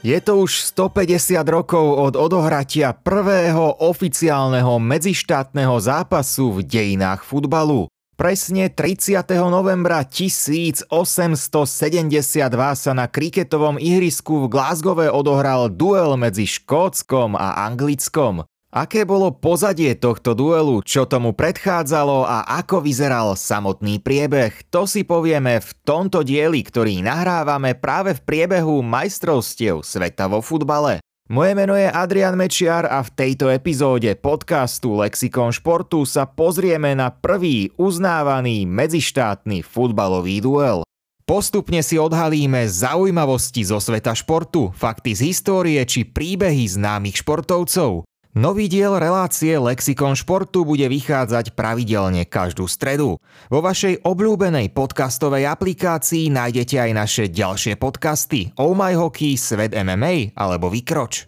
Je to už 150 rokov od odohratia prvého oficiálneho medzištátneho zápasu v dejinách futbalu. Presne 30. novembra 1872 sa na kriketovom ihrisku v Glasgowe odohral duel medzi Škótskom a Anglickom. Aké bolo pozadie tohto duelu, čo tomu predchádzalo a ako vyzeral samotný priebeh, to si povieme v tomto dieli, ktorý nahrávame práve v priebehu majstrovstiev sveta vo futbale. Moje meno je Adrian Mečiar a v tejto epizóde podcastu Lexikon športu sa pozrieme na prvý uznávaný medzištátny futbalový duel. Postupne si odhalíme zaujímavosti zo sveta športu, fakty z histórie či príbehy známych športovcov. Nový diel relácie Lexikon športu bude vychádzať pravidelne každú stredu. Vo vašej obľúbenej podcastovej aplikácii nájdete aj naše ďalšie podcasty Oh My Hockey, Svet MMA alebo Vykroč.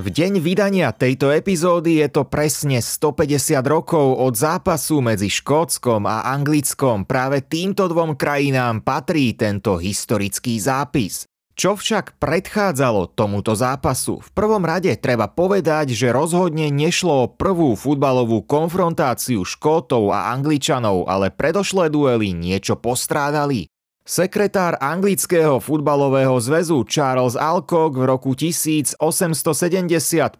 V deň vydania tejto epizódy je to presne 150 rokov od zápasu medzi Škótskom a Anglickom. Práve týmto dvom krajinám patrí tento historický zápis. Čo však predchádzalo tomuto zápasu? V prvom rade treba povedať, že rozhodne nešlo o prvú futbalovú konfrontáciu Škótov a Angličanov, ale predošlé duely niečo postrádali. Sekretár anglického futbalového zväzu Charles Alcock v roku 1870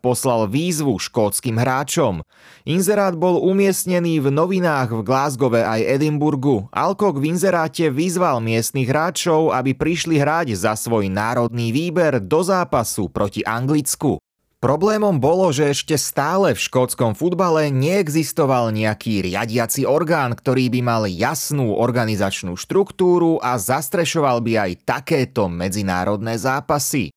poslal výzvu škótskym hráčom. Inzerát bol umiestnený v novinách v Glasgowe aj Edinburgu. Alcock v inzeráte vyzval miestnych hráčov, aby prišli hrať za svoj národný výber do zápasu proti Anglicku. Problémom bolo, že ešte stále v škótskom futbale neexistoval nejaký riadiaci orgán, ktorý by mal jasnú organizačnú štruktúru a zastrešoval by aj takéto medzinárodné zápasy.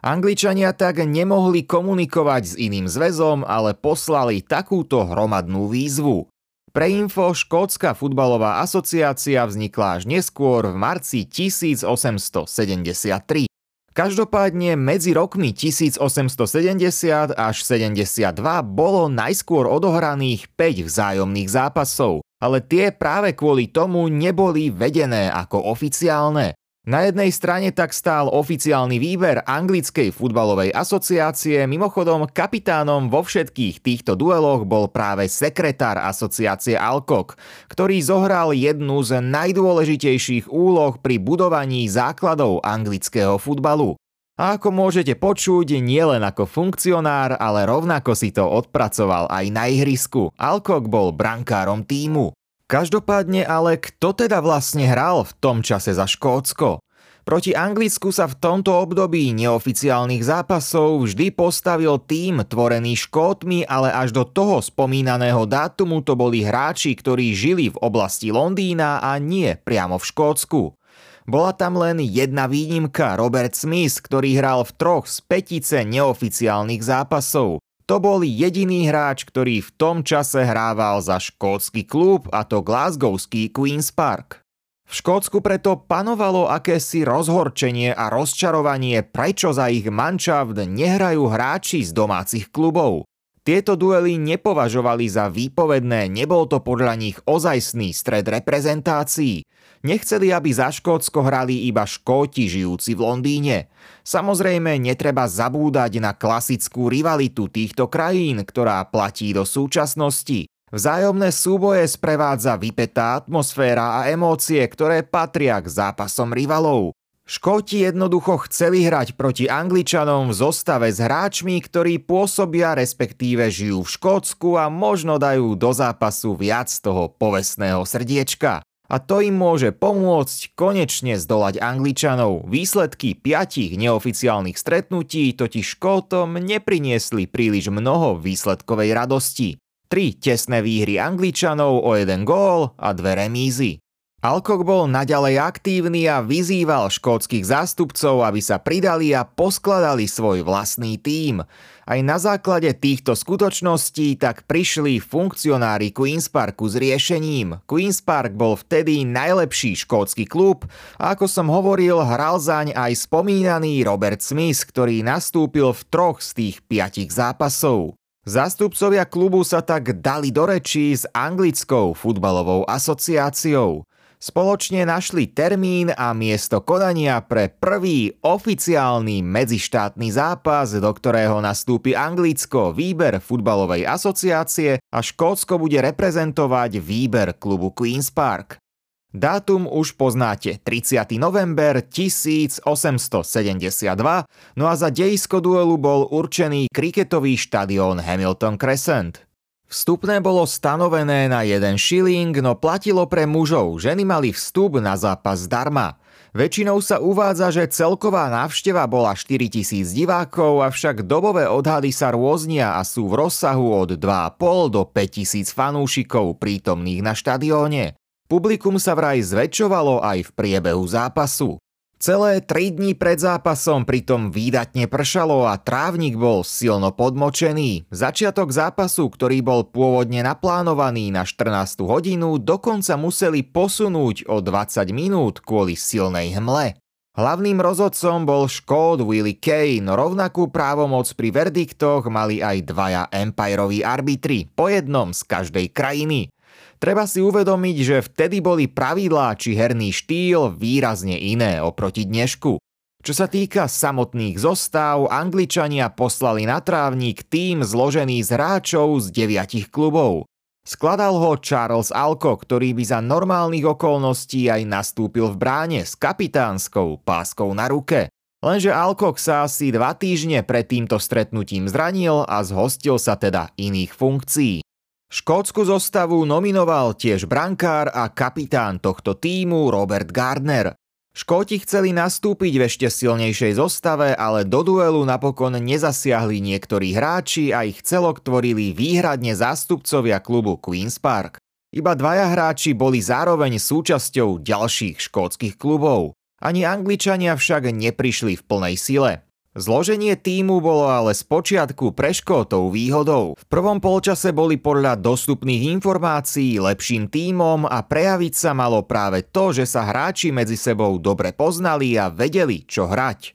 Angličania tak nemohli komunikovať s iným zväzom, ale poslali takúto hromadnú výzvu. Pre info Škótska futbalová asociácia vznikla až neskôr v marci 1873. Každopádne medzi rokmi 1870 až 72 bolo najskôr odohraných 5 vzájomných zápasov, ale tie práve kvôli tomu neboli vedené ako oficiálne. Na jednej strane tak stál oficiálny výber anglickej futbalovej asociácie, mimochodom kapitánom vo všetkých týchto dueloch bol práve sekretár asociácie Alcock, ktorý zohral jednu z najdôležitejších úloh pri budovaní základov anglického futbalu. A ako môžete počuť, nielen ako funkcionár, ale rovnako si to odpracoval aj na ihrisku. Alcock bol brankárom týmu. Každopádne ale kto teda vlastne hral v tom čase za Škótsko? Proti Anglicku sa v tomto období neoficiálnych zápasov vždy postavil tým tvorený Škótmi, ale až do toho spomínaného dátumu to boli hráči, ktorí žili v oblasti Londýna a nie priamo v Škótsku. Bola tam len jedna výnimka, Robert Smith, ktorý hral v troch z petice neoficiálnych zápasov. To bol jediný hráč, ktorý v tom čase hrával za škótsky klub a to Glasgowský Queen's Park. V Škótsku preto panovalo akési rozhorčenie a rozčarovanie, prečo za ich manšaft nehrajú hráči z domácich klubov. Tieto duely nepovažovali za výpovedné, nebol to podľa nich ozajstný stred reprezentácií. Nechceli, aby za Škótsko hrali iba Škóti žijúci v Londýne. Samozrejme, netreba zabúdať na klasickú rivalitu týchto krajín, ktorá platí do súčasnosti. Vzájomné súboje sprevádza vypetá atmosféra a emócie, ktoré patria k zápasom rivalov. Škóti jednoducho chceli hrať proti Angličanom v zostave s hráčmi, ktorí pôsobia respektíve žijú v Škótsku a možno dajú do zápasu viac toho povestného srdiečka. A to im môže pomôcť konečne zdolať Angličanov. Výsledky piatich neoficiálnych stretnutí totiž Škótom nepriniesli príliš mnoho výsledkovej radosti. Tri tesné výhry Angličanov o jeden gól a dve remízy. Alcock bol naďalej aktívny a vyzýval škótskych zástupcov, aby sa pridali a poskladali svoj vlastný tím. Aj na základe týchto skutočností tak prišli funkcionári Queen's Parku s riešením. Queen's Park bol vtedy najlepší škótsky klub a ako som hovoril, hral zaň aj spomínaný Robert Smith, ktorý nastúpil v troch z tých piatich zápasov. Zástupcovia klubu sa tak dali do rečí s anglickou futbalovou asociáciou. Spoločne našli termín a miesto konania pre prvý oficiálny medzištátny zápas, do ktorého nastúpi Anglicko, výber futbalovej asociácie a Škótsko bude reprezentovať výber klubu Queen's Park. Dátum už poznáte, 30. november 1872, no a za dejisko duelu bol určený kriketový štadión Hamilton Crescent. Vstupné bolo stanovené na jeden šiling, no platilo pre mužov, ženy mali vstup na zápas zdarma. Väčšinou sa uvádza, že celková návšteva bola 4000 divákov, avšak dobové odhady sa rôznia a sú v rozsahu od 2,5 do 5000 fanúšikov prítomných na štadióne. Publikum sa vraj zväčšovalo aj v priebehu zápasu. Celé 3 dní pred zápasom pritom výdatne pršalo a trávnik bol silno podmočený. Začiatok zápasu, ktorý bol pôvodne naplánovaný na 14 hodinu, dokonca museli posunúť o 20 minút kvôli silnej hmle. Hlavným rozhodcom bol Škód Willie Kane, rovnakú právomoc pri verdiktoch mali aj dvaja Empireoví arbitri, po jednom z každej krajiny. Treba si uvedomiť, že vtedy boli pravidlá či herný štýl výrazne iné oproti dnešku. Čo sa týka samotných zostav, Angličania poslali na trávnik tým zložený z hráčov z deviatich klubov. Skladal ho Charles Alco, ktorý by za normálnych okolností aj nastúpil v bráne s kapitánskou páskou na ruke. Lenže Alcock sa asi dva týždne pred týmto stretnutím zranil a zhostil sa teda iných funkcií. Škótsku zostavu nominoval tiež brankár a kapitán tohto týmu Robert Gardner. Škóti chceli nastúpiť v ešte silnejšej zostave, ale do duelu napokon nezasiahli niektorí hráči a ich celok tvorili výhradne zástupcovia klubu Queen's Park. Iba dvaja hráči boli zároveň súčasťou ďalších škótskych klubov. Ani Angličania však neprišli v plnej sile. Zloženie týmu bolo ale z počiatku pre Škótov výhodou. V prvom polčase boli podľa dostupných informácií lepším týmom a prejaviť sa malo práve to, že sa hráči medzi sebou dobre poznali a vedeli, čo hrať.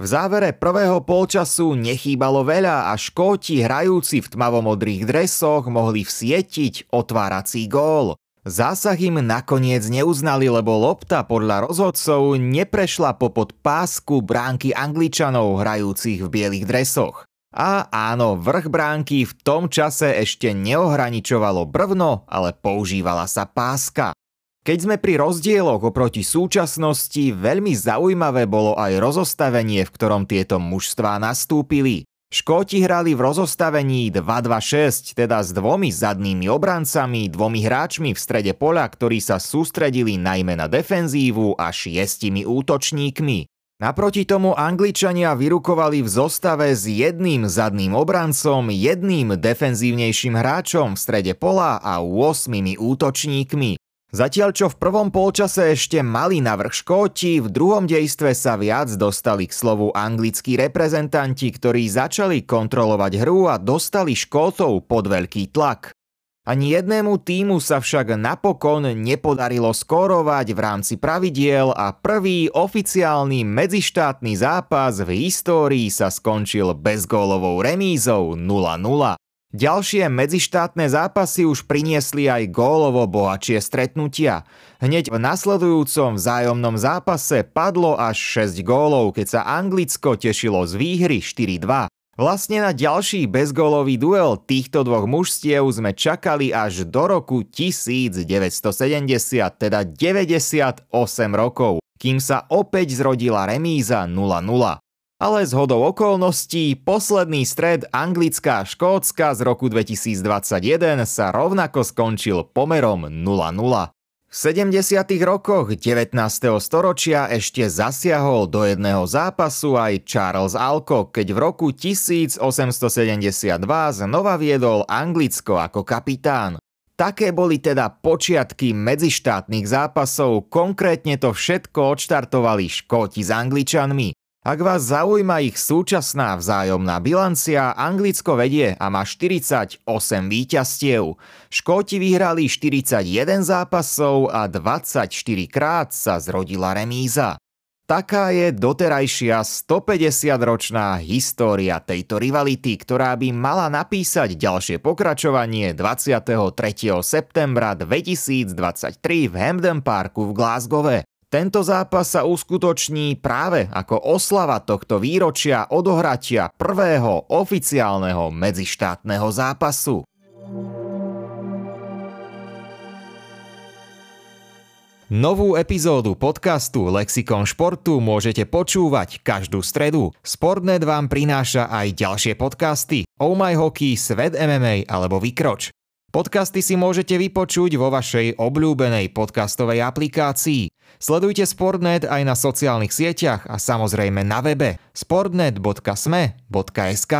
V závere prvého polčasu nechýbalo veľa a Škóti hrajúci v tmavomodrých dresoch mohli vsietiť otvárací gól. Zásah im nakoniec neuznali, lebo lopta podľa rozhodcov neprešla popod pásku bránky Angličanov hrajúcich v bielých dresoch. A áno, vrch bránky v tom čase ešte neohraničovalo brvno, ale používala sa páska. Keď sme pri rozdieloch oproti súčasnosti, veľmi zaujímavé bolo aj rozostavenie, v ktorom tieto mužstvá nastúpili. Škóti hrali v rozostavení 2-2-6, teda s dvomi zadnými obrancami, dvomi hráčmi v strede poľa, ktorí sa sústredili najmä na defenzívu a šiestimi útočníkmi. Naproti tomu Angličania vyrukovali v zostave s jedným zadným obrancom, jedným defenzívnejším hráčom v strede pola a 8 útočníkmi. Zatiaľ čo v prvom polčase ešte mali navrh Škóti, v druhom dejstve sa viac dostali k slovu anglickí reprezentanti, ktorí začali kontrolovať hru a dostali Škótov pod veľký tlak. Ani jednému týmu sa však napokon nepodarilo skórovať v rámci pravidiel a prvý oficiálny medzištátny zápas v histórii sa skončil bezgólovou remízou 0-0. Ďalšie medzištátne zápasy už priniesli aj gólovo bohatšie stretnutia. Hneď v nasledujúcom vzájomnom zápase padlo až 6 gólov, keď sa Anglicko tešilo z výhry 4-2. Vlastne na ďalší bezgólový duel týchto dvoch mužstiev sme čakali až do roku 1970, teda 98 rokov, kým sa opäť zrodila remíza 0-0 ale z hodou okolností posledný stred Anglická Škótska z roku 2021 sa rovnako skončil pomerom 0-0. V 70. rokoch 19. storočia ešte zasiahol do jedného zápasu aj Charles Alcock, keď v roku 1872 znova viedol Anglicko ako kapitán. Také boli teda počiatky medzištátnych zápasov, konkrétne to všetko odštartovali Škóti s Angličanmi. Ak vás zaujíma ich súčasná vzájomná bilancia, Anglicko vedie a má 48 víťazstiev. Škóti vyhrali 41 zápasov a 24 krát sa zrodila remíza. Taká je doterajšia 150-ročná história tejto rivality, ktorá by mala napísať ďalšie pokračovanie 23. septembra 2023 v Hampden Parku v Glasgowe. Tento zápas sa uskutoční práve ako oslava tohto výročia odohratia prvého oficiálneho medzištátneho zápasu. Novú epizódu podcastu Lexikon športu môžete počúvať každú stredu. Sportnet vám prináša aj ďalšie podcasty Oh My Hockey, Svet MMA alebo Vykroč. Podcasty si môžete vypočuť vo vašej obľúbenej podcastovej aplikácii. Sledujte Sportnet aj na sociálnych sieťach a samozrejme na webe sportnet.sme.sk.